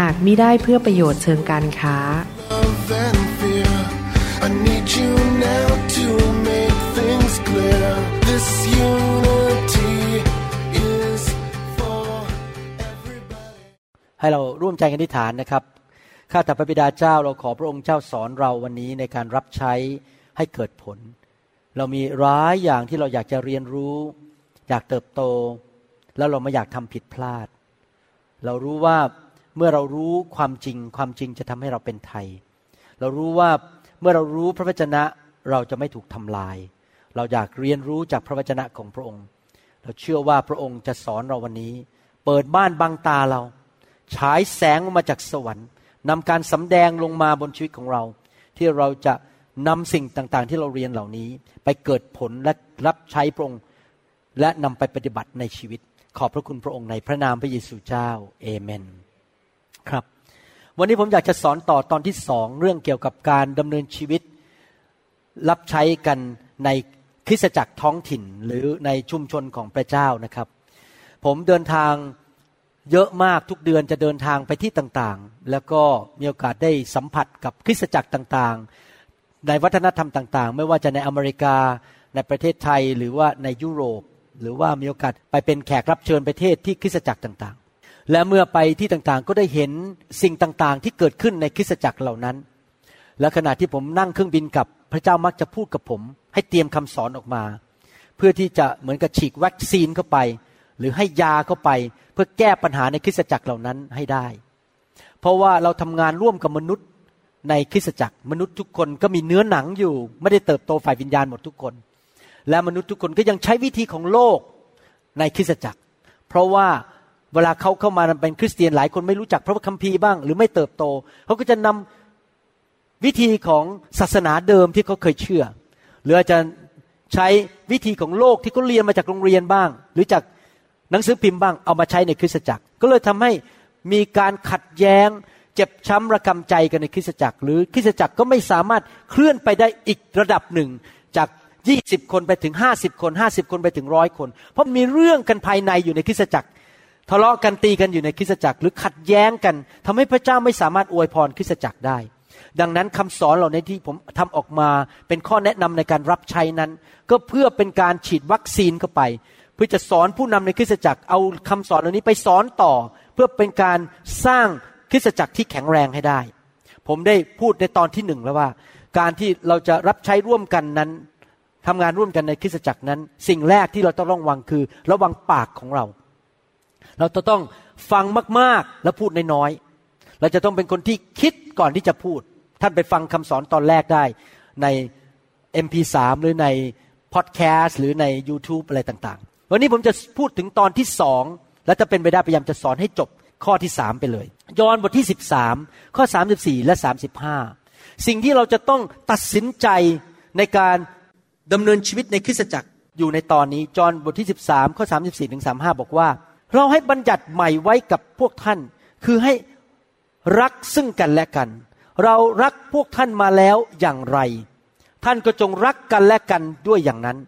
หากมิได้เพื่อประโยชน์เชิงการค้า love and fear. I need you now to make things clear. This unity is for everybody. ให้เราร่วมใจกันอธิษฐานนะครับ ข้าแต่พระบิดาเจ้าเราขอพระองค์เจ้าสอนเราวันนี้ในการรับใช้ให้เกิดผล เรามีร้ายอย่างที่เราอยากจะเรียนรู้ อยากเติบโต แล้วเราไม่อยากทำผิดพลาด เรารู้ว่า เมื่อเรารู้ความจริง ความจริงจะทำให้เราเป็นไทย เรารู้ว่าเมื่อเรารู้พระวจนะเราจะไม่ถูกทำลาย เราอยากเรียนรู้จากพระวจนะของพระองค์ เราเชื่อว่าพระองค์จะสอนเราวันนี้ เปิดบ้านบังตาเรา ฉายแสงลงมาจากสวรรค์นำการสำแดงลงมาบนชีวิตของเรา ที่เราจะนำสิ่งต่างๆ ที่เราเรียนเหล่านี้ ไปเกิดผลและรับใช้พระองค์และนำไปปฏิบัติในชีวิต ขอบพระคุณพระองค์ในพระนามพระเยซูเจ้า เอเมน ครับ วันนี้ผมอยากจะสอนต่อตอนที่สองเรื่องเกี่ยวกับการดำเนินชีวิต รับใช้กันในคริสตจักรท้องถิ่นหรือในชุมชนของพระเจ้านะครับ ผมเดินทางเยอะมากทุกเดือนจะเดินทางไปที่ต่างๆ แล้วก็มีโอกาสได้สัมผัสกับคริสตจักรต่างๆ ในวัฒนธรรมต่างๆ ไม่ว่าจะในอเมริกาในประเทศไทยหรือว่าในยุโรป หรือว่ามีโอกาสไปเป็นแขกรับเชิญประเทศที่คริสตจักรต่างๆ และเมื่อไปที่ต่างๆก็ได้เห็นสิ่งต่างๆ ที่เกิดขึ้นในคริสตจักรเหล่านั้น และขณะที่ผมนั่งเครื่องบินกับพระเจ้ามักจะพูดกับผม ให้เตรียมคำสอนออกมา เพื่อที่จะเหมือนกับฉีกวัคซีนเข้าไป หรือให้ยาเข้าไป เพื่อแก้ปัญหาในคริสตจักรเหล่านั้นให้ได้ เพราะว่าเราทำงานร่วมกับมนุษย์ในคริสตจักร มนุษย์ทุกคนก็มีเนื้อหนังอยู่ ไม่ได้เติบโตฝ่ายวิญญาณหมดทุกคน และมนุษย์ทุกคนก็ยังใช้วิธีของโลกในคริสตจักร เพราะว่า เวลาเขาเข้ามาเป็นคริสเตียนหลายคนไม่รู้จักพระคัมภีร์บ้าง หรือไม่เติบโตเขาก็จะนำวิธีของศาสนาเดิมที่เขาเคยเชื่อ หรืออาจจะใช้วิธีของโลกที่เขาเรียนมาจากโรงเรียนบ้าง หรือจากหนังสือพิมพ์บ้างเอามาใช้ในคริสตจักร ก็เลยทำให้มีการขัดแย้ง เจ็บช้ำระกำใจกันในคริสตจักร หรือคริสตจักรก็ไม่สามารถเคลื่อนไปได้อีกระดับหนึ่ง จาก20คนไปถึง50คน50คนไปถึงร้อยคน เพราะมีเรื่องกันภายในอยู่ในคริสตจักร ทะเลาะกันตีกันอยู่ในคริสตจักร หรือขัดแย้งกันทำให้พระเจ้าไม่สามารถอวยพรคริสตจักรได้ ดังนั้นคำสอนเหล่านี้ที่ผมทำออกมาเป็นข้อแนะนำในการรับใช้นั้น ก็เพื่อเป็นการฉีดวัคซีนเข้าไป เพื่อจะสอนผู้นำในคริสตจักรเอาคำสอนเหล่านี้ไปสอนต่อ เพื่อเป็นการสร้างคริสตจักรที่แข็งแรงให้ได้ ผมได้พูดในตอนที่หนึ่งแล้วว่า การที่เราจะรับใช้ร่วมกันนั้นทำงานร่วมกันในคริสตจักรนั้น สิ่งแรกที่เราต้องระวังคือ ระวังปากของเรา เราจะต้องฟังมากๆแล้วพูดน้อยๆเราจะต้องเป็นคนที่คิดก่อนที่จะพูด ท่านไปฟังคำสอนตอนแรกได้ใน MP3 หรือในพอดแคสต์หรือใน YouTube อะไรต่างๆ วันนี้ผมจะพูดถึงตอนที่สองและจะเป็นไปได้พยายามจะสอนให้จบข้อที่สามไปเลย ยอห์นบทที่ 13 ข้อ 34 และ 35 สิ่งที่เราจะต้องตัดสินใจในการดำเนินชีวิตในคริสตจักรอยู่ในตอนนี้ จอห์นบทที่ 13 ข้อ 34ถึง35 บอกว่า เราให้บัญญัติใหม่ไว้กับพวกท่าน คือให้รักซึ่งกันและกัน เรารักพวกท่านมาแล้วอย่างไร ท่านก็จงรักกันและกันด้วยอย่างนั้น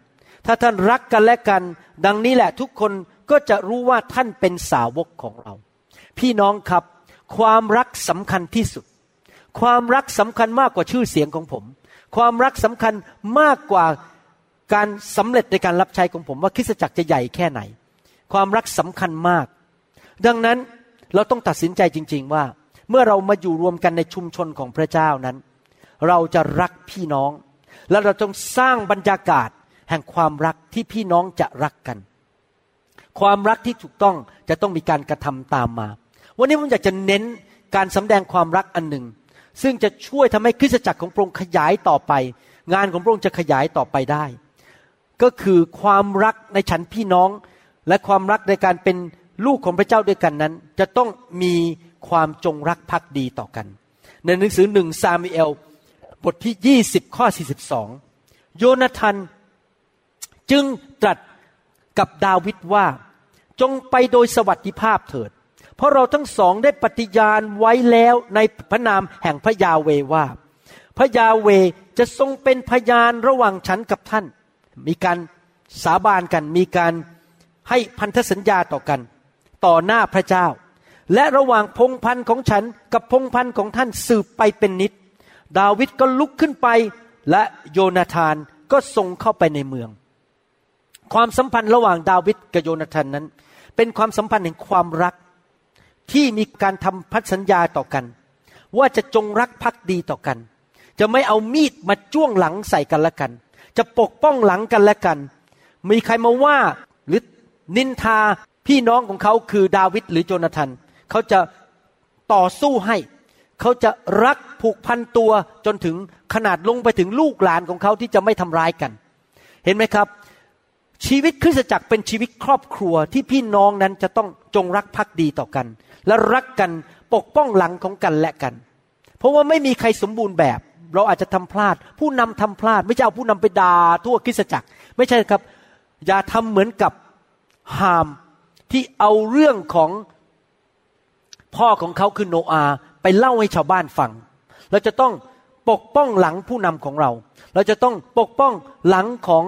ถ้าท่านรักกันและกัน ดังนี้แหละทุกคนก็จะรู้ว่าท่านเป็นสาวกของเรา พี่น้องครับ ความรักสำคัญที่สุด ความรักสำคัญมากกว่าชื่อเสียงของผม ความรักสำคัญมากกว่าการสำเร็จในการรับใช้ของผมว่าคริสตจักรจะใหญ่แค่ไหน ความรักสำคัญมาก ดังนั้นเราต้องตัดสินใจจริง ๆว่า เมื่อเรามาอยู่รวมกันในชุมชนของพระเจ้านั้น เราจะรักพี่น้อง และเราต้องสร้างบรรยากาศแห่งความรักที่พี่น้องจะรักกัน ความรักที่ถูกต้องจะต้องมีการกระทำตามมา วันนี้ผมอยากจะเน้นการสำแดงความรักอันหนึ่ง ซึ่งจะช่วยทำให้คริสตจักรของพระองค์ขยายต่อไป งานของพระองค์จะขยายต่อไปได้ ก็คือความรักในฉันพี่น้อง และความรักในการเป็นลูกของพระเจ้าด้วยกันนั้น จะต้องมีความจงรักภักดีต่อกัน ในหนังสือหนึ่งซามูเอลบทที่ 20 ข้อ 42 โยนาธานจึงตรัสกับดาวิดว่าจงไปโดยสวัสดิภาพเถิด เพราะเราทั้งสองได้ปฏิญาณไว้แล้วในพระนามแห่งพระยาเวว่า พระยาเวจะทรงเป็นพยานระหว่างฉันกับท่าน มีการสาบานกันมีการ ให้พันธสัญญาต่อกัน ต่อหน้าพระเจ้า และระหว่างพงพันธ์ของฉันกับพงพันธ์ของท่านสืบไปเป็นนิด ดาวิดก็ลุกขึ้นไปและโยนาธานก็ส่งเข้าไปในเมือง ความสัมพันธ์ระหว่างดาวิดกับโยนาธานนั้น เป็นความสัมพันธ์แห่งความรักที่มีการทำพันธสัญญาต่อกัน ว่าจะจงรักภักดีต่อกัน จะไม่เอามีดมาจ้วงหลังใส่กันละกัน จะปกป้องหลังกันและกัน มีใครมาว่า นินทาพี่น้องของเขาคือดาวิดหรือโจนาธานเขาจะต่อสู้ให้เขาจะรักผูกพันตัวจนถึงขนาดลงไปถึงลูกหลานของเขาที่จะไม่ทำร้ายกัน เห็นไหมครับ ชีวิตคริสตจักรเป็นชีวิตครอบครัวที่พี่น้องนั้นจะต้องจงรักภักดีต่อกัน และรักกันปกป้องหลังของกันและกัน เพราะว่าไม่มีใครสมบูรณ์แบบ เราอาจจะทำพลาด ผู้นำทำพลาด ไม่ใช่เอาผู้นำไปด่าทั่วคริสตจักร ไม่ใช่ครับ อย่าทำเหมือนกับ ฮามที่เอาเรื่องของพ่อของเขาคือโนอาไปเล่าให้ชาวบ้านฟัง เราจะต้องปกป้องหลังผู้นำของเรา เราจะต้องปกป้องหลังของ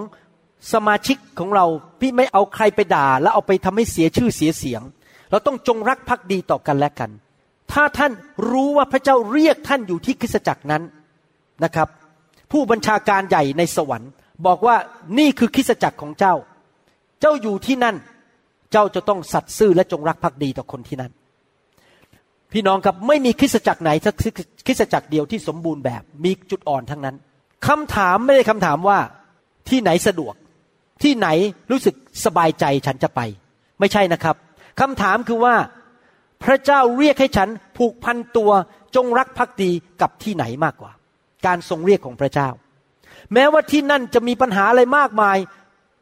สมาชิกของเราพี่ไม่เอาใครไปด่า แล้วเอาไปทำให้เสียชื่อเสียเสียง เราต้องจงรักภักดีต่อกันและกัน ถ้าท่านรู้ว่าพระเจ้าเรียกท่านอยู่ที่คริสตจักรนั้นนะครับ ผู้บัญชาการใหญ่ในสวรรค์ บอกว่านี่คือคริสตจักรของเจ้า เจ้าอยู่ที่นั่น เจ้าจะต้องสัตย์ซื่อและจงรักภักดีต่อคนที่นั่น พี่น้องครับไม่มีคริสตจักรไหนสักคริสตจักรเดียวที่สมบูรณ์แบบ มีจุดอ่อนทั้งนั้นคำถามไม่ได้คำถามว่าที่ไหนสะดวก ที่ไหนรู้สึกสบายใจฉันจะไป ไม่ใช่นะครับคำถามคือว่าพระเจ้าเรียกให้ฉันผูกพันตัวจงรักภักดีกับที่ไหนมากกว่า การทรงเรียกของพระเจ้า แม้ว่าที่นั่นจะมีปัญหาอะไรมากมาย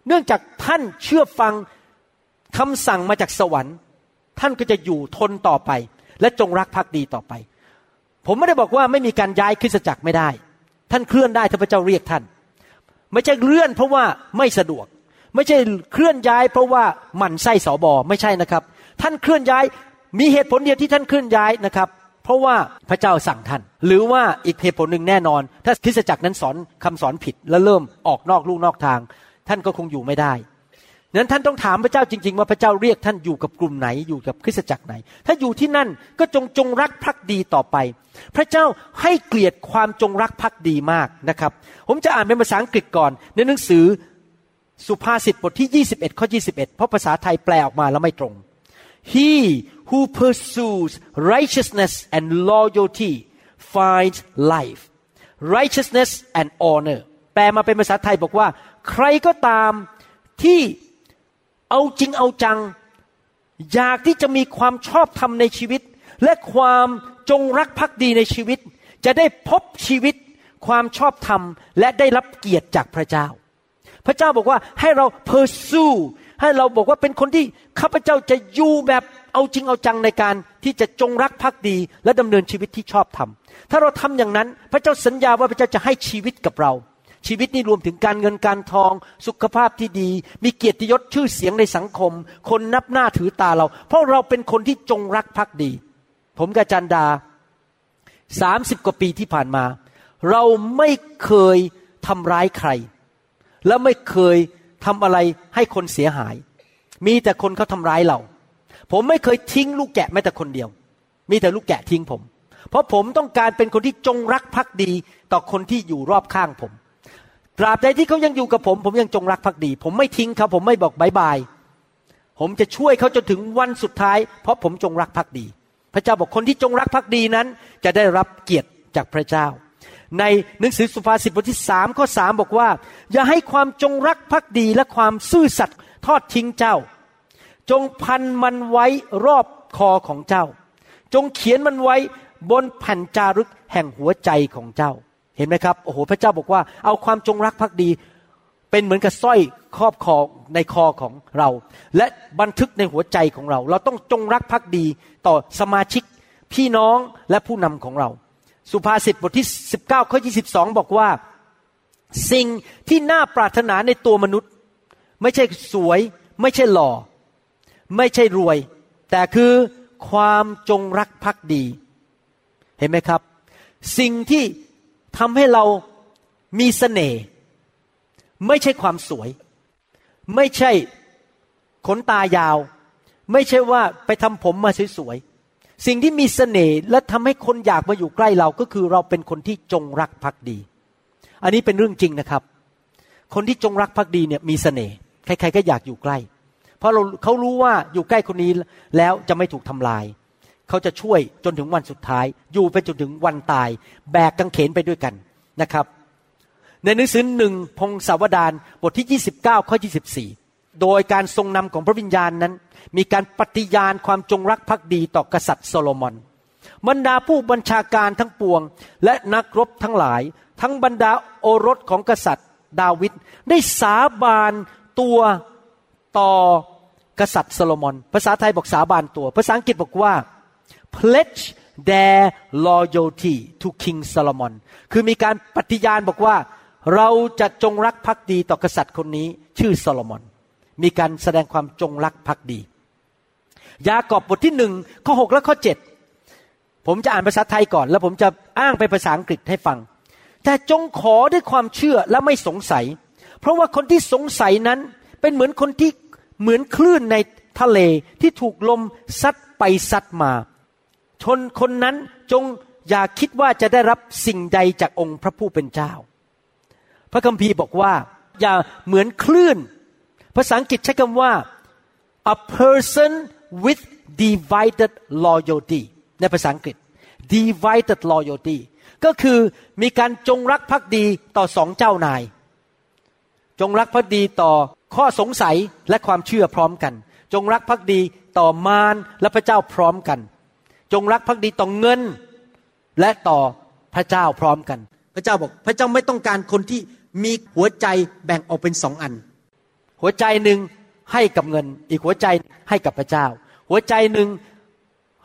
เนื่องจาก ท่านเชื่อฟังคำสั่งมาจากสวรรค์ ท่านก็จะอยู่ทนต่อไป และจงรักภักดีต่อไป ผมไม่ได้บอกว่าไม่มีการย้ายคริสตจักรไม่ได้ ท่านเคลื่อนได้ถ้าพระเจ้าเรียกท่าน ไม่ใช่เลื่อนเพราะว่าไม่สะดวก ไม่ใช่เคลื่อนย้าย เพราะว่าหมั่นไส้สอบอไม่ใช่นะครับ ท่านเคลื่อนย้ายมีเหตุผลเดียวที่ท่านเคลื่อนย้ายนะครับเพราะว่าพระเจ้าสั่งท่าน หรือว่าอีกเหตุผลหนึ่งแน่นอน ถ้าคริสตจักรนั้นสอนคำสอนผิด และเริ่มออกนอกลู่นอกทาง ท่านก็คงอยู่ไม่ได้ นั้นท่านต้องถามพระเจ้าจริง ๆ ว่าพระเจ้าเรียกท่านอยู่กับกลุ่มไหนอยู่กับคริสตจักรไหน ถ้าอยู่ที่นั่นก็จงจงรักภักดีต่อไป พระเจ้าให้เกลียดความจงรักภักดีมากนะครับ ผมจะอ่านเป็นภาษาอังกฤษก่อน ในหนังสือสุภาษิตบทที่ 21ข้อ21 เพราะภาษาไทยแปลออกมาแล้วไม่ตรง He who pursues righteousness and loyalty finds life righteousness and honor แปลมาเป็นภาษาไทยบอกว่า ใครก็ตามที่ เอาจริงเอาจัง อยากที่จะมีความชอบธรรมในชีวิต และความจงรักภักดีในชีวิต จะได้พบชีวิตความชอบธรรม และได้รับเกียรติจากพระเจ้า พระเจ้าบอกว่าให้เรา pursue ให้เราบอกว่าเป็นคนที่ข้าพเจ้าจะอยู่แบบเอาจริงเอาจังในการที่จะจงรักภักดี และดำเนินชีวิตที่ชอบธรรม ถ้าเราทำอย่างนั้น พระเจ้าสัญญาว่าพระเจ้าจะให้ชีวิตกับเรา ชีวิตนี้รวมถึงการเงินการทอง สุขภาพที่ดี มีเกียรติยศชื่อเสียงในสังคม คนนับหน้าถือตาเรา เพราะเราเป็นคนที่จงรักภักดี ผมกับจันดาสามสิบกว่าปีที่ผ่านมา เราไม่เคยทำร้ายใคร และไม่เคยทำอะไรให้คนเสียหาย มีแต่คนเขาทำร้ายเรา ผมไม่เคยทิ้งลูกแกะแม้แต่คนเดียว มีแต่ลูกแกะทิ้งผม เพราะผมต้องการเป็นคนที่จงรักภักดีต่อคนที่อยู่รอบข้างผม ตราบใดที่เขายังอยู่กับผม ผมยังจงรักภักดี ผมไม่ทิ้งเขาผมไม่บอกบายบาย ผมจะช่วยเขาจนถึงวันสุดท้าย เพราะผมจงรักภักดี พระเจ้าบอกคนที่จงรักภักดีนั้น จะได้รับเกียรติจากพระเจ้า ในหนังสือสุภาษิตบทที่สามข้อสามบอกว่า อย่าให้ความจงรักภักดีและความซื่อสัตย์ทอดทิ้งเจ้า จงพันมันไว้รอบคอของเจ้า จงเขียนมันไว้บนแผ่นจารึกแห่งหัวใจของเจ้า เห็นไหมครับโอ้โหพระเจ้าบอกว่าเอาความจงรักภักดี เป็นเหมือนกับสร้อยครอบคอในคอของเรา และบันทึกในหัวใจของเรา เราต้องจงรักภักดีต่อสมาชิกพี่น้องและผู้นำของเรา สุภาษิตบทที่ 19ข้อ22 บอกว่า สิ่งที่น่าปรารถนาในตัวมนุษย์ ไม่ใช่สวย ไม่ใช่หล่อ ไม่ใช่รวย แต่คือความจงรักภักดี เห็นไหมครับ สิ่งที่ ทำให้เรามีเสน่ห์ไม่ใช่ความสวย ไม่ใช่ขนตายาว ไม่ใช่ว่าไปทำผมมาสวยๆสิ่งที่มีเสน่ห์และทำให้คนอยากมาอยู่ใกล้เราก็คือเราเป็นคนที่จงรักภักดี อันนี้เป็นเรื่องจริงนะครับ คนที่จงรักภักดีเนี่ยมีเสน่ห์ใครๆก็อยากอยู่ใกล้ เพราะเราเขารู้ว่าอยู่ใกล้คนนี้แล้วจะไม่ถูกทำลาย เขาจะช่วยจนถึงวันสุดท้าย อยู่ไปจนถึงวันตาย แบกกังเขนไปด้วยกันนะครับ ในหนังสือหนึ่งพงศาวดารบทที่ 29 ข้อ 24 โดยการทรงนำของพระวิญญาณนั้น มีการปฏิญาณความจงรักภักดีต่อกษัตริย์โซโลมอนบรรดาผู้บัญชาการทั้งปวง และนักรบทั้งหลาย ทั้งบรรดาโอรสของกษัตริย์ ดาวิดได้สาบานตัวต่อกษัตริย์โซโลมอน ภาษาไทยบอกสาบานตัว ภาษาอังกฤษบอกว่า pledge their loyalty to King Solomon คือมีการปฏิญาณบอกว่า เราจะจงรักภักดีต่อกษัตริย์คนนี้ชื่อโซโลมอน มีการแสดงความจงรักภักดี ยากอบบทที่หนึ่งข้อหกและข้อเจ็ดผมจะอ่านภาษาไทยก่อน แล้วผมจะอ้างไปภาษาอังกฤษให้ฟัง แต่จงขอด้วยความเชื่อและไม่สงสัย เพราะว่าคนที่สงสัยนั้นเป็นเหมือนคนที่เหมือนคลื่นในทะเลที่ถูกลมซัดไปซัดมา ชนคนนั้นจงอย่าคิดว่าจะได้รับสิ่งใดจากองค์พระผู้เป็นเจ้า พระคัมภีร์บอกว่า อย่าเหมือนคลื่น ภาษาอังกฤษใช้คำว่า a person with divided loyalty ในภาษาอังกฤษ divided loyalty ก็คือมีการจงรักภักดีต่อสองเจ้านาย จงรักภักดีต่อข้อสงสัยและความเชื่อพร้อมกัน จงรักภักดีต่อมารและพระเจ้าพร้อมกัน จงรักภักดีต่อเงิน และต่อพระเจ้าพร้อมกัน พระเจ้าบอก พระเจ้าไม่ต้องการคนที่มีหัวใจแบ่งออกเป็นสองอัน หัวใจหนึ่งให้กับเงิน อีกหัวใจให้กับพระเจ้า หัวใจหนึ่ง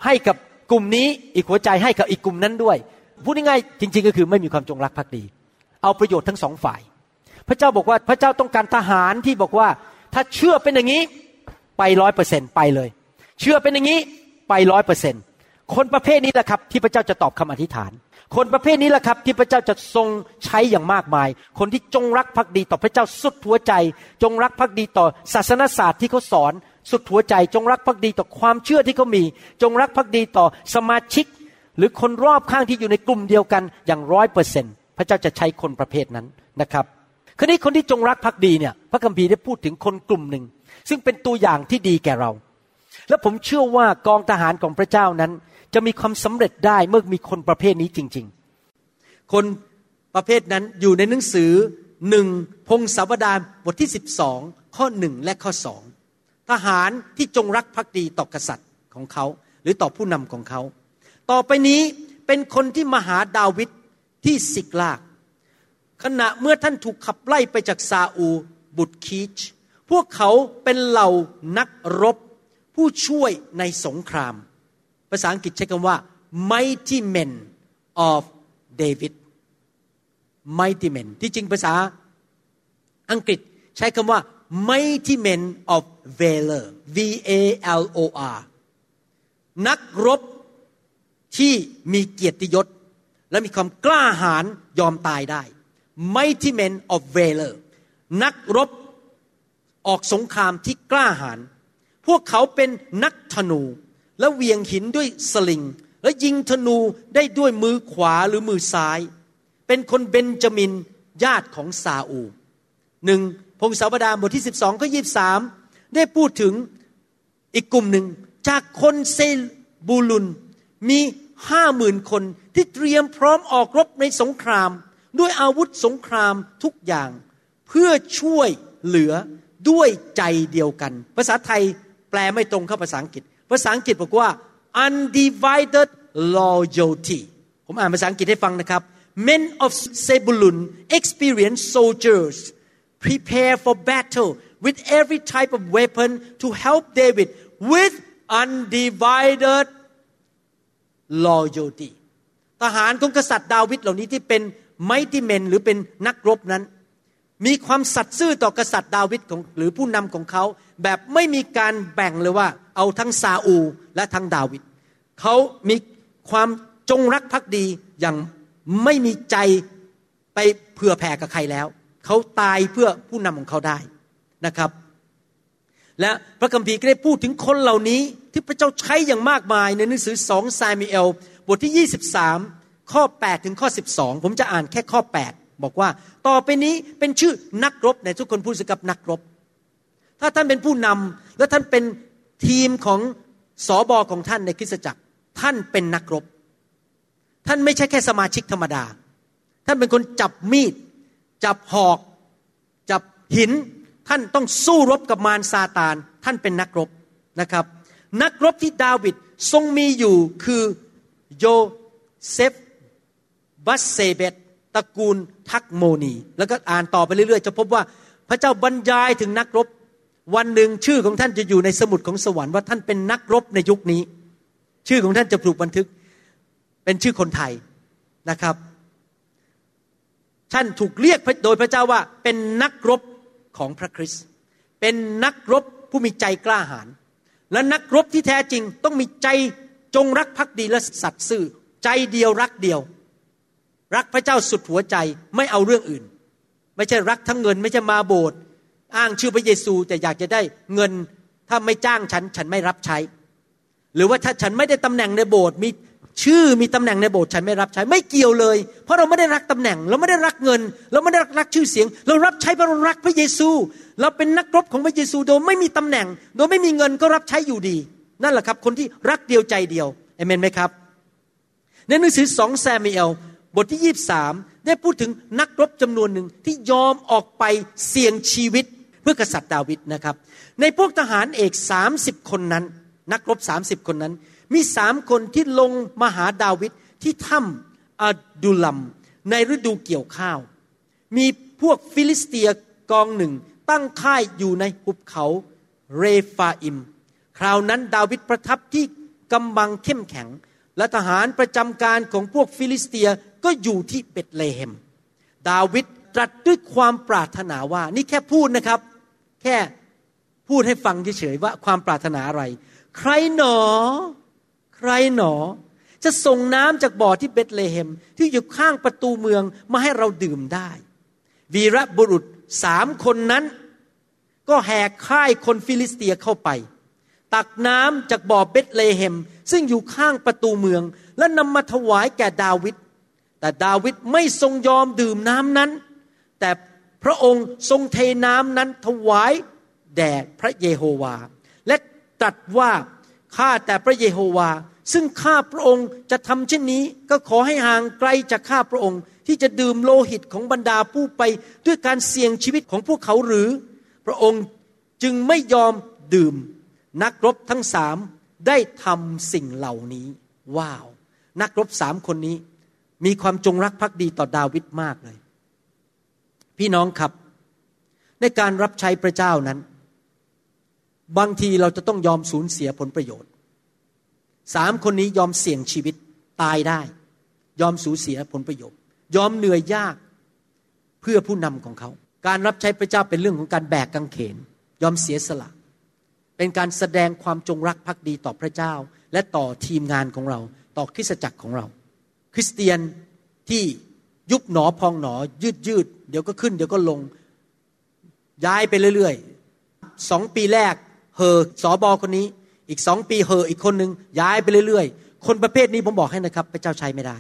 ให้กับกลุ่มนี้ อีกหัวใจให้กับอีกกลุ่มนั้นด้วยพูดง่ายๆจริง ๆ ก็คือไม่มีความจงรักภักดี เอาประโยชน์ทั้งสองฝ่าย พระเจ้าบอกว่าพระเจ้าต้องการทหารที่บอกว่า ถ้าเชื่อเป็นอย่างนี้ไปร้อยเปอร์เซ็นไปเลย เชื่อเป็นอย่างนี้ไปร้อยเปอร์เซ็น คนประเภทนี้แหละครับ ที่พระเจ้าจะตอบคำอธิษฐาน คนประเภทนี้แหละครับ ที่พระเจ้าจะทรงใช้อย่างมากมาย คนที่จงรักภักดีต่อพระเจ้าสุดหัวใจ จงรักภักดีต่อศาสนศาสตร์ที่เขาสอน สุดหัวใจ จงรักภักดีต่อความเชื่อที่เขามี จงรักภักดีต่อสมาชิก หรือคนรอบข้างที่อยู่ในกลุ่มเดียวกันอย่างร้อยเปอร์เซ็นพระเจ้าจะใช้คนประเภทนั้นนะครับคราวนี้คนที่จงรักภักดีเนี่ย พระคัมภีร์ได้พูดถึงคนกลุ่มหนึ่งซึ่งเป็นตัวอย่างที่ดีแก่เรา และผมเชื่อว่ากองทหารของพระเจ้านั้น จะมีความสำเร็จได้เมื่อมีคนประเภทนี้จริง ๆ คนประเภทนั้นอยู่ในหนังสือหนึ่งพงศาวดารบทที่สิบสองข้อหนึ่งและข้อสองทหารที่จงรักภักดีต่อกษัตริย์ของเขา หรือต่อผู้นำของเขา ต่อไปนี้เป็นคนที่มาหาดาวิดที่สิกลาก ขณะเมื่อท่านถูกขับไล่ไปจากซาอู บุตรคีช พวกเขาเป็นเหล่านักรบ ผู้ช่วยในสงคราม ภาษาอังกฤษใช้คำว่า mighty men of David mighty men ที่จริงภาษาอังกฤษใช้คำว่า mighty men of valor V A L O R นักรบที่มีเกียรติยศ และมีความกล้าหาญยอมตายได้ mighty men of valor นักรบออกสงครามที่กล้าหาญพวกเขาเป็นนักธนู และเวียงหินด้วยสลิง และยิงธนูได้ด้วยมือขวาหรือมือซ้าย เป็นคนเบนจามินญาติของซาอูหนึ่งพงศาวดารบทที่ 12ข้อ23ได้พูดถึงอีกกลุ่มหนึ่ง จากคนเซบูลุน มีห้าหมื่นคนที่เตรียมพร้อมออกรบในสงคราม ด้วยอาวุธสงครามทุกอย่าง เพื่อช่วยเหลือด้วยใจเดียวกัน ภาษาไทยแปลไม่ตรงเข้าภาษาอังกฤษ ภาษาอังกฤษบอกว่า undivided loyalty ผมอ่านภาษาอังกฤษให้ฟังนะครับ men of Zebulun experienced soldiers prepare for battle with every type of weapon to help David with undivided loyalty ทหารของกษัตริย์ดาวิดเหล่านี้ที่เป็นไมติเมนหรือเป็นนักรบนั้น มีความสัตย์ซื่อต่อกษัตริย์ดาวิดของหรือผู้นำของเขา แบบไม่มีการแบ่งเลยว่า เอาทั้งซาอูและทั้งดาวิดเขามีความจงรักภักดีอย่างไม่มีใจไปเผื่อแผ่กับใครแล้วเขาตายเพื่อผู้นำของเขาได้นะครับ และพระคัมภีร์ก็ได้พูดถึงคนเหล่านี้ที่พระเจ้าใช้อย่างมากมายในหนังสือสองซามิเอลบทที่ 23 ข้อ 8 ถึงข้อ 12 ผมจะอ่านแค่ข้อ 8 บอกว่าต่อไปนี้เป็นชื่อนักรบในทุกคนพูดสกับนักรบ ถ้าท่านเป็นผู้นำและท่านเป็นทีมของสอบอของท่านในคริสตจักร ท่านเป็นนักรบ ท่านไม่ใช่แค่สมาชิกธรรมดา ท่านเป็นคนจับมีด จับหอก จับหิน ท่านต้องสู้รบกับมารซาตาน ท่านเป็นนักรบนะครับ นักรบที่ดาวิดทรงมีอยู่คือโยเซฟบัสเซเบต ตระกูลทักโมนี แล้วก็อ่านต่อไปเรื่อยๆ จะพบว่าพระเจ้าบรรยายถึงนักรบ วันหนึ่งชื่อของท่านจะอยู่ในสมุดของสวรรค์ว่าท่านเป็นนักรบในยุคนี้ ชื่อของท่านจะถูกบันทึกเป็นชื่อคนไทยนะครับ ท่านถูกเรียกโดยพระเจ้าว่าเป็นนักรบของพระคริสต์เป็นนักรบผู้มีใจกล้าหาญและนักรบที่แท้จริงต้องมีใจจงรักภักดีและสัตย์ซื่อ ใจเดียวรักเดียว รักพระเจ้าสุดหัวใจไม่เอาเรื่องอื่น ไม่ใช่รักทั้งเงิน ไม่ใช่มาโบสถ์อ้างชื่อพระเยซูแต่อยากจะได้เงินถ้าไม่จ้างฉันฉันไม่รับใช้ หรือว่าถ้าฉันไม่ได้ตำแหน่งในโบสถ์มีชื่อมีตำแหน่งในโบสถ์ฉันไม่รับใช้ไม่เกี่ยวเลย เพราะเราไม่ได้รักตำแหน่ง เราไม่ได้รักเงิน เราไม่ได้รักชื่อเสียง เรารับใช้เพราะเรารักพระเยซู เราเป็นนักรบของพระเยซูโดยไม่มีตำแหน่ง โดยไม่มีเงินก็รับใช้อยู่ดี นั่นแหละครับ คนที่รักเดียวใจเดียวเอเมนไหมครับ ในหนังสือสองแซมิเอล บทที่ยี่สามได้พูดถึงนักรบจำนวนหนึ่งที่ยอมออกไปเสี่ยงชีวิตเพื่อกษัตริย์ดาวิดนะครับ ในพวกทหารเอกสามสิบคนนั้น นักรบสามสิบคนนั้น มีสามคนที่ลงมาหาดาวิดที่ถ้ำอดูลัม ในฤดูเกี่ยวข้าว มีพวกฟิลิสเตียกองหนึ่งตั้งค่ายอยู่ในหุบเขาเรฟาอิม คราวนั้นดาวิดประทับที่กำบังเข้มแข็ง และทหารประจำการของพวกฟิลิสเตียก็อยู่ที่เบตเลเฮม ดาวิดตรัสด้วยความปรารถนาว่า นี่แค่พูดนะครับ แค่พูดให้ฟังเฉยๆว่าความปรารถนาอะไร ใครหนอ ใครหนอ จะส่งน้ำจากบ่อที่เบตเลเฮม ที่อยู่ข้างประตูเมืองมาให้เราดื่มได้ วีรบุรุษสามคนนั้น ก็แหกค่ายคนฟิลิสเตียเข้าไป ตักน้ำจากบ่อเบตเลเฮม ซึ่งอยู่ข้างประตูเมือง และนำมาถวายแก่ดาวิดแต่ดาวิดไม่ทรงยอมดื่มน้ำนั้น แต่พระองค์ทรงเทน้ำนั้นถวายแด่พระเยโฮวา และตรัสว่าข้าแต่พระเยโฮวา ซึ่งข้าพระองค์จะทำเช่นนี้ก็ขอให้ห่างไกลจากข้าพระองค์ ที่จะดื่มโลหิตของบรรดาผู้ไปด้วยการเสี่ยงชีวิตของพวกเขาหรือ พระองค์จึงไม่ยอมดื่ม นักรบทั้งสามได้ทำสิ่งเหล่านี้ ว้าว นักรบสามคนนี้ มีความจงรักภักดีต่อดาวิดมากเลย พี่น้องครับ ในการรับใช้พระเจ้านั้น บางทีเราจะต้องยอมสูญเสียผลประโยชน์สามคนนี้ยอมเสี่ยงชีวิตตายได้ ยอมสูญเสียผลประโยชน์ ยอมเหนื่อยยากเพื่อผู้นำของเขา การรับใช้พระเจ้าเป็นเรื่องของการแบกกางเขน ยอมเสียสละ เป็นการแสดงความจงรักภักดีต่อพระเจ้า และต่อทีมงานของเรา ต่อคริสตจักรของเรา คริสเตียนที่ยุบหนอพองหนอ ยืดยืดเดี๋ยวก็ขึ้น เดี๋ยวก็ลงย้ายไปเรื่อยๆสองปีแรกเฮอสอบอคนนี้ อีกสองปีเฮออีกคนหนึ่งย้ายไปเรื่อยๆ คนประเภทนี้ผมบอกให้นะครับ พระเจ้าใช้ไม่ได้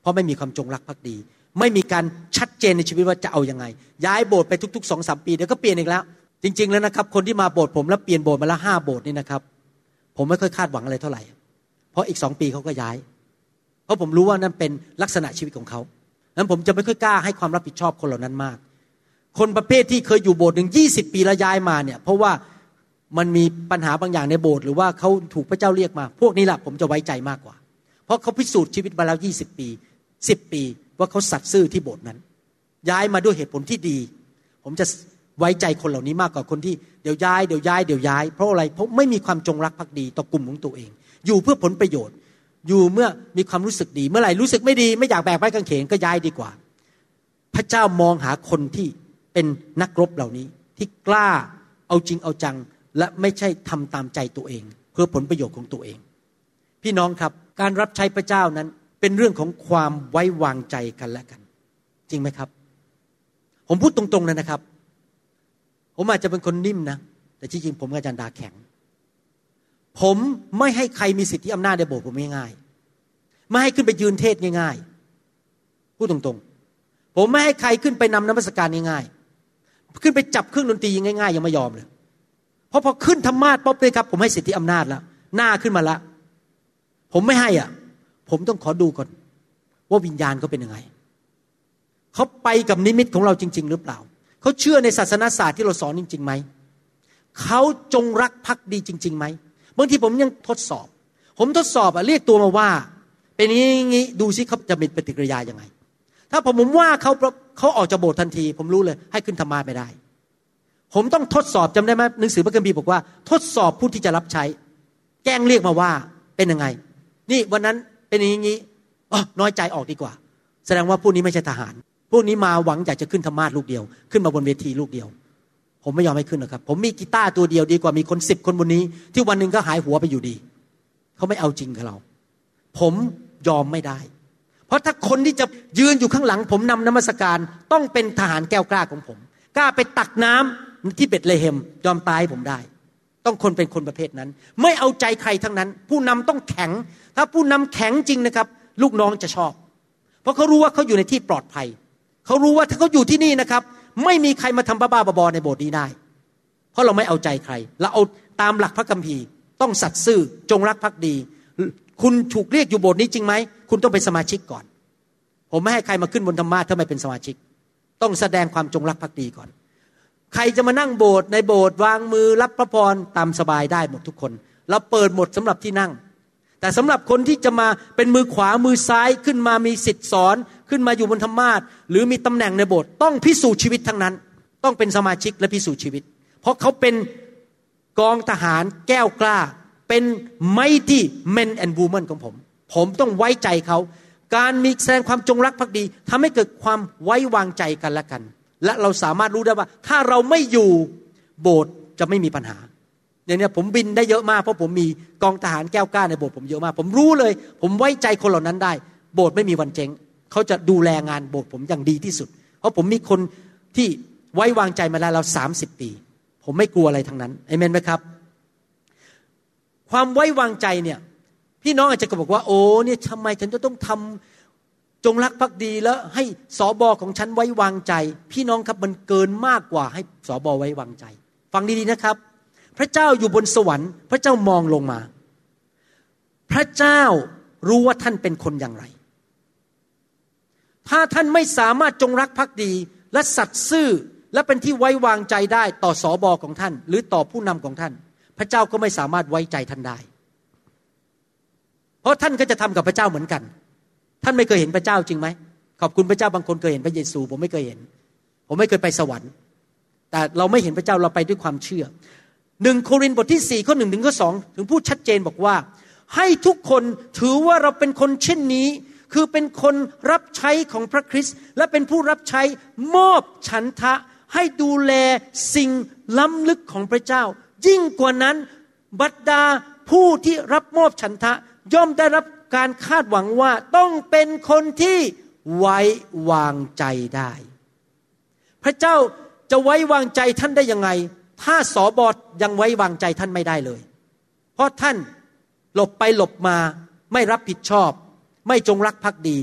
เพราะไม่มีความจงรักภักดี ไม่มีการชัดเจนในชีวิตว่าจะเอาอยัางไง ย้ายโบสถ์ไปทุกๆสองสามปีเดี๋ยวก็เปลี่ยนอีกแล้ว จริง ๆ แล้วนะครับ คนที่มาโบสถ์ผมแล้วเปลี่ยนโบสถ์มาละห้าโบสถ์นี่นะครับ ผมไม่ค่อยคาดหวังอะไรเท่าไหร่ เพราะอีกสองปีเขาก็ย้าย เพราะผมรู้ว่านั่นเป็นลักษณะชีวิตของเขานั้นผมจะไม่ค่อยกล้าให้ความรับผิดชอบคนเหล่านั้นมาก คนประเภทที่เคยอยู่โบสถ์หนึ่งยี่สิบปีแล้วย้ายมาเนี่ย เพราะว่ามันมีปัญหาบางอย่างในโบสถ์หรือว่าเขาถูกพระเจ้าเรียกมา พวกนี้แหละผมจะไว้ใจมากกว่า เพราะเขาพิสูจน์ชีวิตมาแล้วยี่สิบปีสิบปีว่าเขาสัตย์ซื่อที่โบสถ์นั้น ย้ายมาด้วยเหตุผลที่ดี ผมจะ ไว้ใจคนเหล่านี้มากกว่าคนที่เดี๋ยวย้ายเดี๋ยวย้ายเดี๋ยวย้าย เพราะอะไรเพราะไม่มีความจงรักภักดีต่อกลุ่มของตัวเอง อยู่เพื่อผลประโยชน์ อยู่เมื่อมีความรู้สึกดี เมื่อไหร่รู้สึกไม่ดี ไม่อยากแบกไม้กางเขนก็ย้ายดีกว่า พระเจ้ามองหาคนที่เป็นนักรบเหล่านี้ที่กล้าเอาจริงเอาจัง และไม่ใช่ทำตามใจตัวเอง เพื่อผลประโยชน์ของตัวเอง พี่น้องครับการรับใช้พระเจ้านั้นเป็นเรื่องของความไว้วางใจกันและกัน จริงไหมครับ ผมพูดตรงๆเลยนะครับ ผมอาจจะเป็นคนนิ่มนะ แต่จริงๆผมกับอาจารย์ดาแข็ง ผมไม่ให้ใครมีสิทธิอำนาจในโบสถ์ผมง่ายๆไม่ให้ขึ้นไปยืนเทศง่ายๆพูดตรงๆ ผมไม่ให้ใครขึ้นไปนำนมัสการง่ายๆขึ้นไปจับเครื่องดนตรีง่ายๆยังไม่ยอมเลยเพราะพอขึ้นธรรมาสป๊อบเลยครับผมให้สิทธิอำนาจแล้วหน้าขึ้นมาละ ผมไม่ให้อะ ผมต้องขอดูก่อน ว่าวิญญาณเขาเป็นยังไงเขาไปกับนิมิตของเราจริง ๆ หรือเปล่า เขาเชื่อในศาสนาศาสตร์ที่เราสอนจริงๆไหมเขาจงรักภักดีจริงๆไหมบางทีผมยังทดสอบ ผมทดสอบอะเรียกตัวมาว่า เป็นอย่างนี้ดูซิเขาจะมีปฏิกิริยายังไง ถ้าผมผมว่าเขาเขาออกจากโบสถ์ทันที ผมรู้เลย ให้ขึ้นธรรมาไม่ได้ ผมต้องทดสอบจำได้ไหมหนังสือพระคัมภีร์บอกว่า ทดสอบผู้ที่จะรับใช้ แกล้งเรียกมาว่าเป็นยังไง นี่วันนั้นเป็นอย่างนี้อ๋อน้อยใจออกดีกว่า แสดงว่าผู้นี้ไม่ใช่ทหาร พวกนี้มาหวังอยากจะขึ้นธรรมาสลูกเดียว ขึ้นมาบนเวทีลูกเดียว ผมไม่ยอมให้ขึ้นหรอกครับ ผมมีกีตาร์ตัวเดียวดีกว่ามีคนสิบคนบนนี้ ที่วันหนึ่งก็หายหัวไปอยู่ดี เขาไม่เอาจริงกับเรา ผมยอมไม่ได้ เพราะถ้าคนที่จะยืนอยู่ข้างหลัง ผมนำนมัสการต้องเป็นทหารแก้วกล้าของผม กล้าไปตักน้ำที่เบตเลเฮมยอมตายผมได้ ต้องคนเป็นคนประเภทนั้น ไม่เอาใจใครทั้งนั้น ผู้นำต้องแข็ง ถ้าผู้นำแข็งจริงนะครับ ลูกน้องจะชอบ เพราะเขารู้ว่าเขาอยู่ในที่ปลอดภัย เขารู้ว่าถ้าเขาอยู่ที่นี่นะครับ ไม่มีใครมาทำบ้าๆบอๆในโบสถ์นี้ได้ เพราะเราไม่เอาใจใคร เราเอาตามหลักพระคัมภีร์ ต้องสัตย์ซื่อจงรักภักดี คุณถูกเรียกอยู่โบสถ์นี้จริงไหมคุณต้องเป็นสมาชิกก่อน ผมไม่ให้ใครมาขึ้นบนธรรมาถ้าไม่เป็นสมาชิก ต้องแสดงความจงรักภักดีก่อน ใครจะมานั่งโบสถ์ในโบสถ์วางมือรับพระพรตามสบายได้หมดทุกคน เราเปิดหมดสำหรับที่นั่ง แต่สำหรับคนที่จะมาเป็นมือขวามือซ้ายขึ้นมามีสิทธิ์สอนขึ้นมาอยู่บนธรรมาทหรือมีตำแหน่งในโบสถ์ต้องพิสูจน์ชีวิตทั้งนั้น ต้องเป็นสมาชิกและพิสูจน์ชีวิต เพราะเขาเป็นกองทหารแก้วกล้า เป็น mighty men and women ของผม ผมต้องไว้ใจเขาการมีแสดงความจงรักภักดีทำให้เกิดความไว้วางใจกันและกัน และเราสามารถรู้ได้ว่า ถ้าเราไม่อยู่โบสถ์จะไม่มีปัญหา อย่างนี้ผมบินได้เยอะมากเพราะผมมีกองทหารแก้วกล้าในโบสถ์ผมเยอะมาก ผมรู้เลย ผมไว้ใจคนเหล่านั้นได้ โบสถ์ไม่มีวันเจ๊งเขาจะดูแลงานโบสถ์ผมอย่างดีที่สุด เพราะผมมีคนที่ไว้วางใจมาแล้วเราสามสิบปี ผมไม่กลัวอะไรทั้งนั้นเอเมนไหมครับ ความไว้วางใจเนี่ย พี่น้องอาจจะบอกว่า โอ้เนี่ยทำไมฉันจะต้องทำจงรักภักดีแล้วให้สอบอของฉันไว้วางใจ พี่น้องครับมันเกินมากกว่าให้สอบอไว้วางใจ ฟังดีๆนะครับ พระเจ้าอยู่บนสวรรค์ พระเจ้ามองลงมา พระเจ้ารู้ว่าท่านเป็นคนอย่างไร ถ้าท่านไม่สามารถจงรักภักดีและสัตย์ซื่อและเป็นที่ไว้วางใจได้ต่อสอบอของท่าน หรือต่อผู้นำของท่าน พระเจ้าก็ไม่สามารถไว้ใจท่านได้ เพราะท่านก็จะทำกับพระเจ้าเหมือนกัน ท่านไม่เคยเห็นพระเจ้าจริงไหมขอบคุณพระเจ้าบางคนเคยเห็นพระเยซู ผมไม่เคยเห็น ผมไม่เคยไปสวรรค์ แต่เราไม่เห็นพระเจ้าเราไปด้วยความเชื่อ หนึ่งโครินธ์บทที่สี่ข้อหนึ่งถึงข้อสองถึงพูดชัดเจนบอกว่า ให้ทุกคนถือว่าเราเป็นคนเช่นนี้ คือเป็นคนรับใช้ของพระคริสต์และเป็นผู้รับใช้มอบฉันทะ ให้ดูแลสิ่งล้ำลึกของพระเจ้า ยิ่งกว่านั้นบัดดาผู้ที่รับมอบฉันทะ ย่อมได้รับการคาดหวังว่าต้องเป็นคนที่ไว้วางใจได้ พระเจ้าจะไว้วางใจท่านได้ยังไง ถ้าสอบอดยังไว้วางใจท่านไม่ได้เลย เพราะท่านหลบไปหลบมาไม่รับผิดชอบ ไม่จงรักภักดี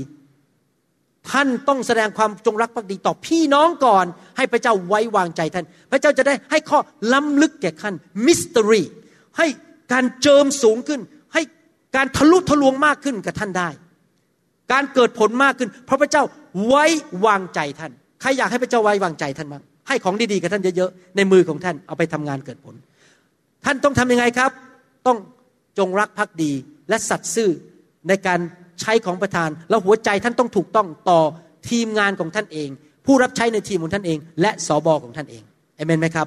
ท่านต้องแสดงความจงรักภักดีต่อพี่น้องก่อน ให้พระเจ้าไว้วางใจท่าน พระเจ้าจะได้ให้ข้อล้ำลึกแก่ท่านมิสต r y ให้การเจิมสูงขึ้น ให้การทะลุทะลวงมากขึ้นกับท่านได้ การเกิดผลมากขึ้น เพราะพระเจ้าไว้วางใจท่าน ใครอยากให้พระเจ้าไว้วางใจท่านบ้าง ให้ของดีๆกับท่านเยอะๆในมือของท่านเอาไปทำงานเกิดผล ท่านต้องทำยังไงครับ ต้องจงรักภักดีและสัตย์ซื่อในการใช้ของประธาน แล้วหัวใจท่านต้องถูกต้องต่อทีมงานของท่านเอง ผู้รับใช้ในทีมของท่านเอง และสอบอของท่านเองเอเมนไหมครับ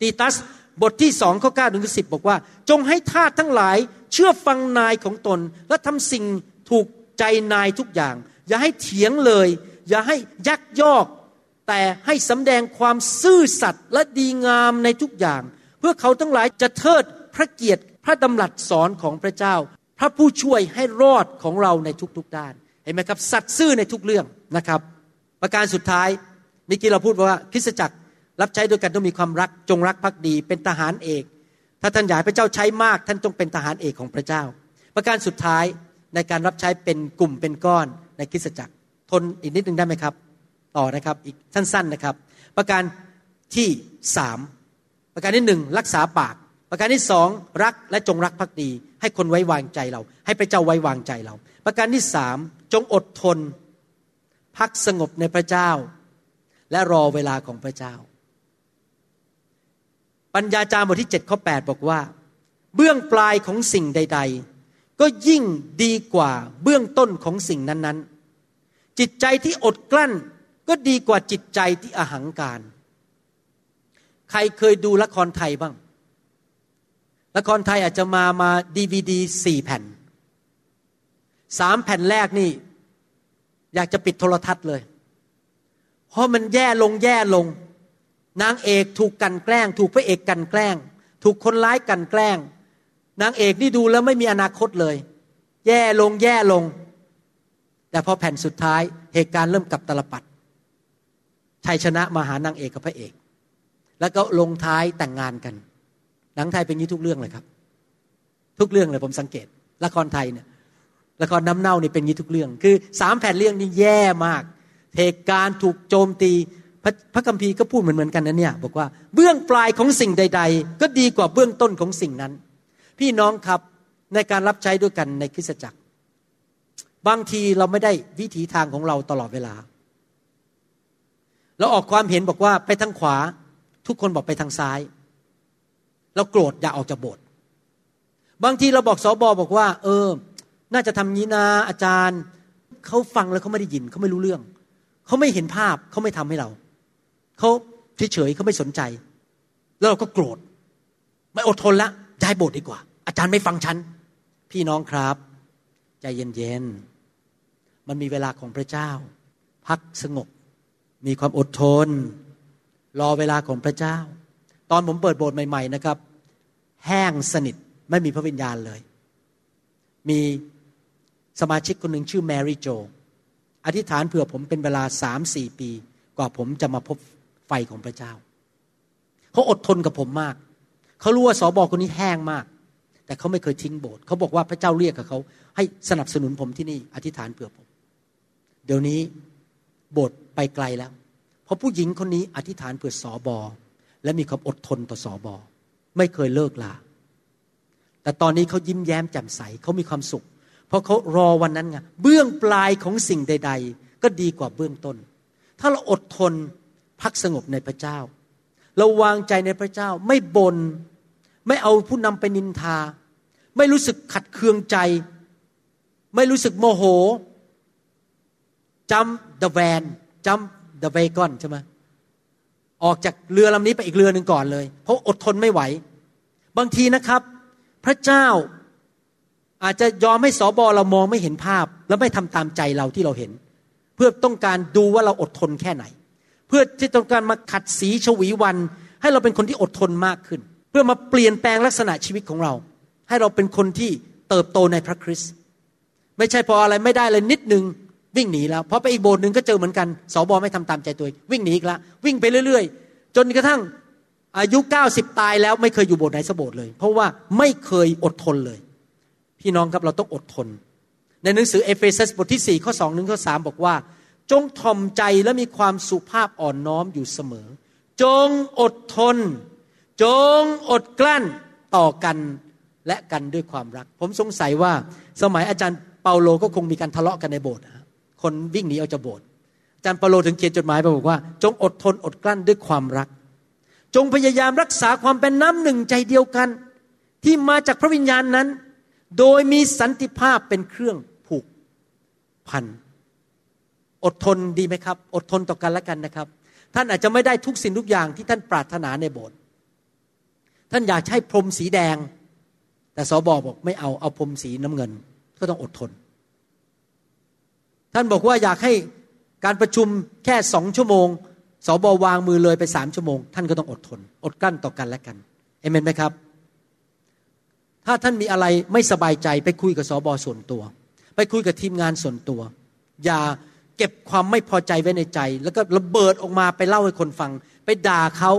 ตีตัสบทที่สองข้อเก้าถึงสิบบอกว่า จงให้ทาสทั้งหลายเชื่อฟังนายของตน และทำสิ่งถูกใจนายทุกอย่าง อย่าให้เถียงเลย อย่าให้ยักยอก แต่ให้สำแดงความซื่อสัตย์และดีงามในทุกอย่าง เพื่อเขาทั้งหลายจะเทิดพระเกียรติพระดำรัสสอนของพระเจ้า พระผู้ช่วยให้รอดของเราในทุกๆด้านเห็นไหมครับ สัตย์ซื่อในทุกเรื่องนะครับ ประการสุดท้ายเมื่อกี้เราพูดว่าคริสตจักรรับใช้ด้วยกันต้องมีความรักจงรักภักดี เป็นทหารเอก ถ้าท่านอยากพระเจ้าใช้มากท่านต้องเป็นทหารเอกของพระเจ้า ประการสุดท้ายในการรับใช้เป็นกลุ่มเป็นก้อนในคริสตจักร ทนอีกนิดนึงได้ไหมครับ ต่อนะครับอีกสั้นๆนะครับ ประการที่สามประการที่หนึ่งรักษาปาก ประการที่สองรักและจงรักภักดี ให้คนไว้วางใจเรา ให้พระเจ้าไว้วางใจเรา ประการที่สามจงอดทน พักสงบในพระเจ้า และรอเวลาของพระเจ้า ปัญญาจารย์บทที่7ข้อ8บอกว่า เบื้องปลายของสิ่งใด ๆ ก็ยิ่งดีกว่าเบื้องต้นของสิ่งนั้นๆ จิตใจที่อดกลั้น ก็ดีกว่าจิตใจที่อหังการ ใครเคยดูละครไทยบ้าง ละครไทยอาจจะมามาดีวีดีสี่แผ่นสามแผ่นแรกนี่ อยากจะปิดโทรทัศน์เลย เพราะมันแย่ลงแย่ลง นางเอกถูกกันแกล้ง ถูกพระเอกกันแกล้ง ถูกคนร้ายกันแกล้ง นางเอกนี่ดูแล้วไม่มีอนาคตเลย แย่ลงแย่ลง แต่พอแผ่นสุดท้ายเหตุการณ์เริ่มกลับตลปัด ชัยชนะมาหานางเอกกับพระเอก แล้วก็ลงท้ายแต่งงานกัน หนังไทยเป็นยี่ทุกเรื่องเลยครับ ทุกเรื่องเลยผมสังเกต ละครไทยเนี่ยละครน้ำเน่านี่เป็นยี่ทุกเรื่อง คือสามแผ่นเรื่องนี่แย่มากเหตุการณ์ถูกโจมตีพระพระคัมภีร์ก็พูดเหมือนเหมือนกันนะเนี่ยบอกว่าเบื้องปลายของสิ่งใด ๆ ก็ดีกว่าเบื้องต้นของสิ่งนั้น พี่น้องครับในการรับใช้ด้วยกันในคริสตจักร บางทีเราไม่ได้วิถีทางของเราตลอดเวลา เราออกความเห็นบอกว่าไปทางขวา ทุกคนบอกไปทางซ้าย เราโกรธอย่าออกจากโบสถ์บางทีเราบอกสอบอบอกว่า เออ น่าจะทำนี้นะอาจารย์เขาฟังแล้วเขาไม่ได้ยินเขาไม่รู้เรื่องเขาไม่เห็นภาพเขาไม่ทำให้เราเขาเฉยๆเขาไม่สนใจ แล้วเราก็โกรธ ไม่อดทนล้วย้ายโบสถ์ดีกว่า อาจารย์ไม่ฟังฉัน พี่น้องครับ ใจเย็นๆมันมีเวลาของพระเจ้า พักสงบ มีความอดทน รอเวลาของพระเจ้า ตอนผมเปิดโบสถ์ใหม่ ๆ นะครับ แห้งสนิทไม่มีพระวิญญาณเลย มีสมาชิกคนหนึ่งชื่อแมรี่โจ อธิษฐานเผื่อผมเป็นเวลาสามสี่ปี กว่าผมจะมาพบไฟของพระเจ้า เขาอดทนกับผมมาก เขารู้ว่าสอบอคนนี้แห้งมาก แต่เขาไม่เคยทิ้งโบสถ์เขาบอกว่าพระเจ้าเรียกกับเขา ให้สนับสนุนผมที่นี่ อธิษฐานเผื่อผม เดี๋ยวนี้ บสถ์ไปไกลแล้ว เพราะผู้หญิงคนนี้อธิษฐานเผื่อสอบอและมีความอดทนต่อสอบอไม่เคยเลิกลาแต่ตอนนี้เขายิ้มแย้มแจ่มใสเขามีความสุข เพราะเขารอวันนั้นไงเบื้องปลายของสิ่งใด ๆ ก็ดีกว่าเบื้องต้น ถ้าเราอดทนพักสงบในพระเจ้า เราวางใจในพระเจ้าไม่บน่นไม่เอาผู้นำไปนินทา ไม่รู้สึกขัดเคืองใจ ไม่รู้สึกโมโห จำ the van จำ the wagon ใช่ไหมออกจากเรือลำนี้ไปอีกเรือหนึ่งก่อนเลย เพราะอดทนไม่ไหว บางทีนะครับ พระเจ้าอาจจะยอมให้สอบอเรามองไม่เห็นภาพ แล้วไม่ทำตามใจเราที่เราเห็น เพื่อต้องการดูว่าเราอดทนแค่ไหน เพื่อที่ต้องการมาขัดสีชวีวัน ให้เราเป็นคนที่อดทนมากขึ้น เพื่อมาเปลี่ยนแปลงลักษณะชีวิตของเรา ให้เราเป็นคนที่เติบโตในพระคริสต์ไม่ใช่พออะไรไม่ได้เลยนิดนึง วิ่งหนีแล้วพอไปอีกโบสถ์หนึ่งก็เจอเหมือนกันสอบอไม่ทำตามใจตัววิ่งหนีอีกแล้ววิ่งไปเรื่อย ๆ จนกระทั่งอายุ 90 ตายแล้วไม่เคยอยู่โบสถ์ไหนสโบสถ์เลย เพราะว่าไม่เคยอดทนเลย พี่น้องครับเราต้องอดทน ในหนังสือเอเฟซัสบทที่4ข้อ2นึงข้อ3บอกว่า จงทอมใจและมีความสุภาพอ่อนน้อมอยู่เสมอ จงอดทน จงอดกลั้นต่อกันและกันด้วยความรัก ผมสงสัยว่าสมัยอาจารย์เปาโลก็คงมีการทะเลาะกันในโบสถ์ คนวิ่งหนีออกจากโบสถ์อาจารย์เปโลถึงเขียนจดหมายไปบอกว่า จงอดทนอดกลั้นด้วยความรัก จงพยายามรักษาความเป็นน้ำหนึ่งใจเดียวกัน ที่มาจากพระวิญญาณนั้น โดยมีสันติภาพเป็นเครื่องผูกพันอดทนดีไหมครับ อดทนต่อกันและกันนะครับ ท่านอาจจะไม่ได้ทุกสิ่งทุกอย่างที่ท่านปรารถนาในโบสถ์ท่านอยากใช้พรมสีแดง แต่สอบอบอกไม่เอาเอาพรมสีน้ำเงิน ก็ต้องอดทน ท่านบอกว่าอยากให้การประชุมแค่สองชั่วโมงสอบอวางมือเลยไปสามชั่วโมง ท่านก็ต้องอดทน อดกั้นต่อกันและกันเอเมนไหมครับ ถ้าท่านมีอะไรไม่สบายใจไปคุยกับสอบอส่วนตัว ไปคุยกับทีมงานส่วนตัว อย่าเก็บความไม่พอใจไว้ในใจ แล้วก็ระเบิดออกมาไปเล่าให้คนฟัง ไปด่าเขา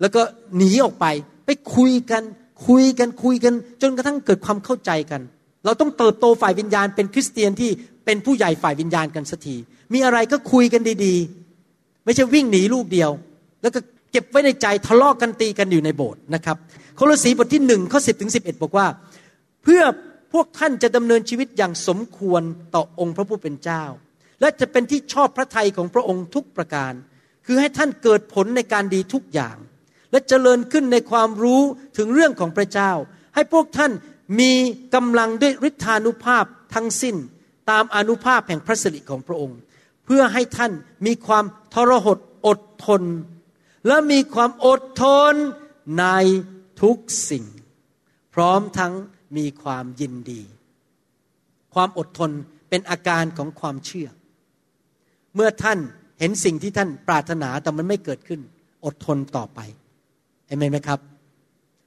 แล้วก็หนีออกไป ไปคุยกัน คุยกันคุยกัน จนกระทั่งเกิดความเข้าใจกัน เราต้องเติบโตฝ่ายวิญญาณเป็นคริสเตียนที่ เป็นผู้ใหญ่ฝ่ายวิญญาณกันสักที มีอะไรก็คุยกันดีๆ ไม่ใช่วิ่งหนีลูกเดียว แล้วก็เก็บไว้ในใจทะเลาะกกันตีกันอยู่ในโบสถ์นะครับโคลสีบทที่หนึ่งข้อสิบถึงสิบเอ็ดบอกว่า เพื่อพวกท่านจะดำเนินชีวิตอย่างสมควรต่อองค์พระผู้เป็นเจ้า และจะเป็นที่ชอบพระทัยของพระองค์ทุกประการ คือให้ท่านเกิดผลในการดีทุกอย่าง และเจริญขึ้นในความรู้ถึงเรื่องของพระเจ้า ให้พวกท่านมีกำลังด้วยฤทธานุภาพทั้งสิ้น ตามอนุภาพแห่งพระสิริของพระองค์ เพื่อให้ท่านมีความทรหดอดทน และมีความอดทนในทุกสิ่ง พร้อมทั้งมีความยินดี ความอดทนเป็นอาการของความเชื่อ เมื่อท่านเห็นสิ่งที่ท่านปรารถนาแต่มันไม่เกิดขึ้น อดทนต่อไปเอเมนไหมครับ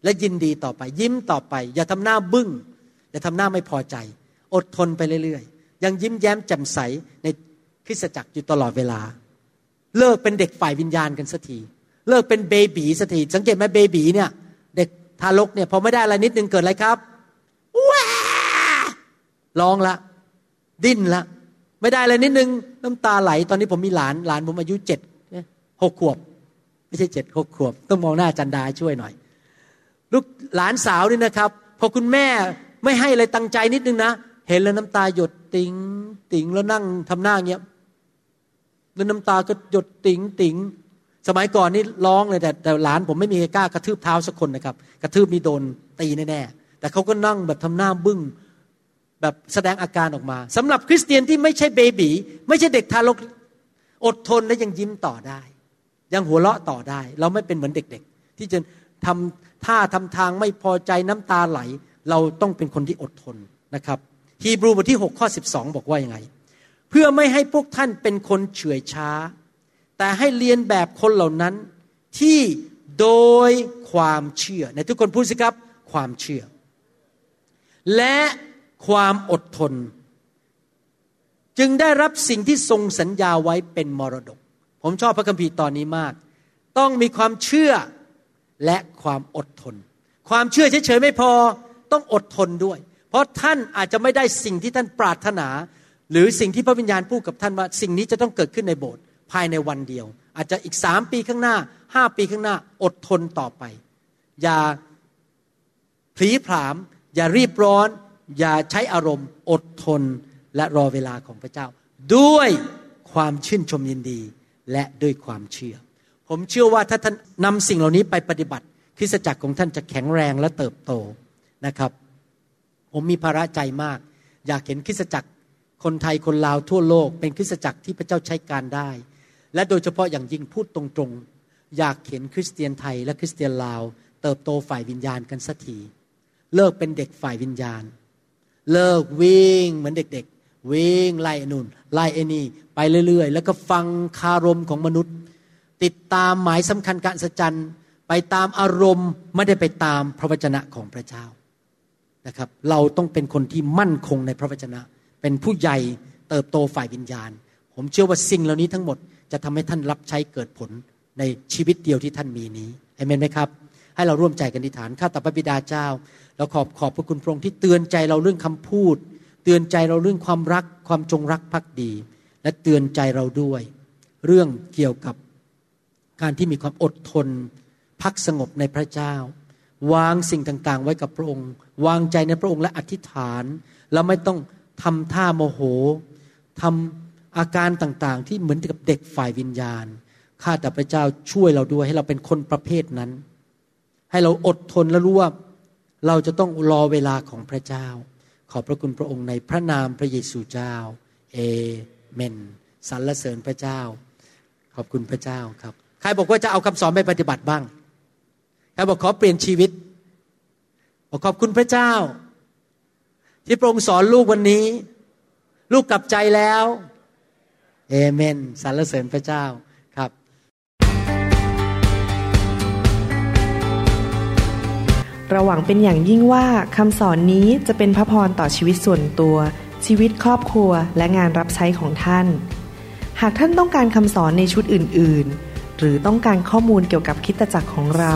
และยินดีต่อไป ยิ้มต่อไป อย่าทำหน้าบึง้งอย่าทำหน้าไม่พอใจ อดทนไปเรื่อย ยังยิ้มแย้มแจ่มใสในคริสตจักรอยู่ตลอดเวลา เลิกเป็นเด็กฝ่ายวิญญาณกันสักทีเลิกเป็นเบบีสักทีสังเกตไหมเบบีเนี่ย เด็กทารกเนี่ยพอไม่ได้อะไรนิดนึงเกิดอะไรครับว้าร้องละ ดิ้นละ ไม่ได้อะไรนิดนึงน้ำตาไหล ตอนนี้ผมมีหลานหลานผมอายุเจ็ดหกขวบ ไม่ใช่เจ็ดหกขวบ ต้องมองหน้าจันดาช่วยหน่อย ลูกหลานสาวนี่นะครับ พอคุณแม่ไม่ให้อะไรตั้งใจนิดนึงนะ เห็นแล้วน้ำตาหยดติงติงแล้วนั่งทำหน้าเงี้ยแล้วน้ำตาก็หยดติงติงสมัยก่อนนี่ร้องเลยแต่แต่หลานผมไม่มีใครกล้ากระทืบเท้าสักคนนะครับ กระทืบมีโดนตีแน่ๆแต่เขาก็นั่งแบบทำหน้าบึ้งแบบแสดงอาการออกมาสำหรับคริสเตียนที่ไม่ใช่เบบีไม่ใช่เด็กทารกอดทนและยังยิ้มต่อได้ ยังหัวเราะต่อได้ เราไม่เป็นเหมือนเด็กๆ ที่จะทำท่าทำทางไม่พอใจน้ำตาไหล เราต้องเป็นคนที่อดทนนะครับ ฮีบรูบทที่6ข้อ12 บอกว่ายังไง เพื่อไม่ให้พวกท่านเป็นคนเฉื่อยช้า แต่ให้เรียนแบบคนเหล่านั้นที่โดยความเชื่อในทุกคนพูดสิครับความเชื่อ และความอดทน จึงได้รับสิ่งที่ทรงสัญญาไว้เป็นมรดก ผมชอบพระคัมภีร์ตอนนี้มาก ต้องมีความเชื่อและความอดทน ความเชื่อเฉยๆไม่พอต้องอดทนด้วย เพราะท่านอาจจะไม่ได้สิ่งที่ท่านปรารถนา หรือสิ่งที่พระวิญญาณพูดกับท่านว่าสิ่งนี้จะต้องเกิดขึ้นในโบสถ์ภายในวันเดียว อาจจะอีกสามปีข้างหน้าห้าปีข้างหน้าอดทนต่อไป อย่าผลีผาม อย่ารีบร้อน อย่าใช้อารมณ์ อดทนและรอเวลาของพระเจ้า ด้วยความชื่นชมยินดีและด้วยความเชื่อ ผมเชื่อว่าถ้าท่านนำสิ่งเหล่านี้ไปปฏิบัติคริสตจักรของท่านจะแข็งแรงและเติบโตนะครับ ผมมีภาระใจมาก อยากเห็นคริสตจักรคนไทยคนลาวทั่วโลก เป็นคริสตจักรที่พระเจ้าใช้การได้ และโดยเฉพาะอย่างยิ่งพูดตรงๆ อยากเห็นคริสเตียนไทยและคริสเตียนลาว เติบโตฝ่ายวิญญาณกันสักทีเลิกเป็นเด็กฝ่ายวิญญาณ เลิกวิ่งเหมือนเด็กๆ วิ่งไล่นุ่นไล่ไอ้นี่ไปเรื่อยๆ แล้วก็ฟังคารมของมนุษย์ ติดตามหมายสำคัญการสัจจันไปตามอารมณ์ไม่ได้ไปตามพระวจนะของพระเจ้า นะครับ เราต้องเป็นคนที่มั่นคงในพระวจนะ เป็นผู้ใหญ่เติบโตฝ่ายวิญญาณ ผมเชื่อว่าสิ่งเหล่านี้ทั้งหมดจะทำให้ท่านรับใช้เกิดผลในชีวิตเดียวที่ท่านมีนี้เอเมนไหมครับ ให้เราร่วมใจกันอธิษฐานข้าแต่พระบิดาเจ้า เราขอบขอบพระคุณพระองค์ที่เตือนใจเราเรื่องคำพูด เตือนใจเราเรื่องความรักความจงรักภักดี และเตือนใจเราด้วย เรื่องเกี่ยวกับการที่มีความอดทน พักสงบในพระเจ้า วางสิ่งต่างๆ ไว้กับพระองค์ วางใจในพระองค์และอธิษฐาน แล้วไม่ต้องทำท่าโมโหทำอาการต่างๆ ที่เหมือนกับเด็กฝ่ายวิญญาณ ข้าแต่พระเจ้าช่วยเราด้วยให้เราเป็นคนประเภทนั้น ให้เราอดทนและรู้ว่าเราจะต้องรอเวลาของพระเจ้า ขอบพระคุณพระองค์ในพระนามพระเยซูเจ้า เอเมนสรรเสริญพระเจ้า ขอบคุณพระเจ้าครับ ใครบอกว่าจะเอาคำสอนไปปฏิบัติบ้าง ใครบอกขอเปลี่ยนชีวิตบอกขอบคุณพระเจ้า ที่พระองค์สอนลูกวันนี้ ลูกกลับใจแล้วเอเมนสรรเสริญพระเจ้าครับเราหวังเป็นอย่างยิ่งว่าคำสอนนี้จะเป็นพระพรต่อชีวิตส่วนตัว ชีวิตครอบครัวและงานรับใช้ของท่าน หากท่านต้องการคำสอนในชุดอื่น ๆ หรือต้องการข้อมูลเกี่ยวกับคริสตจักรของเรา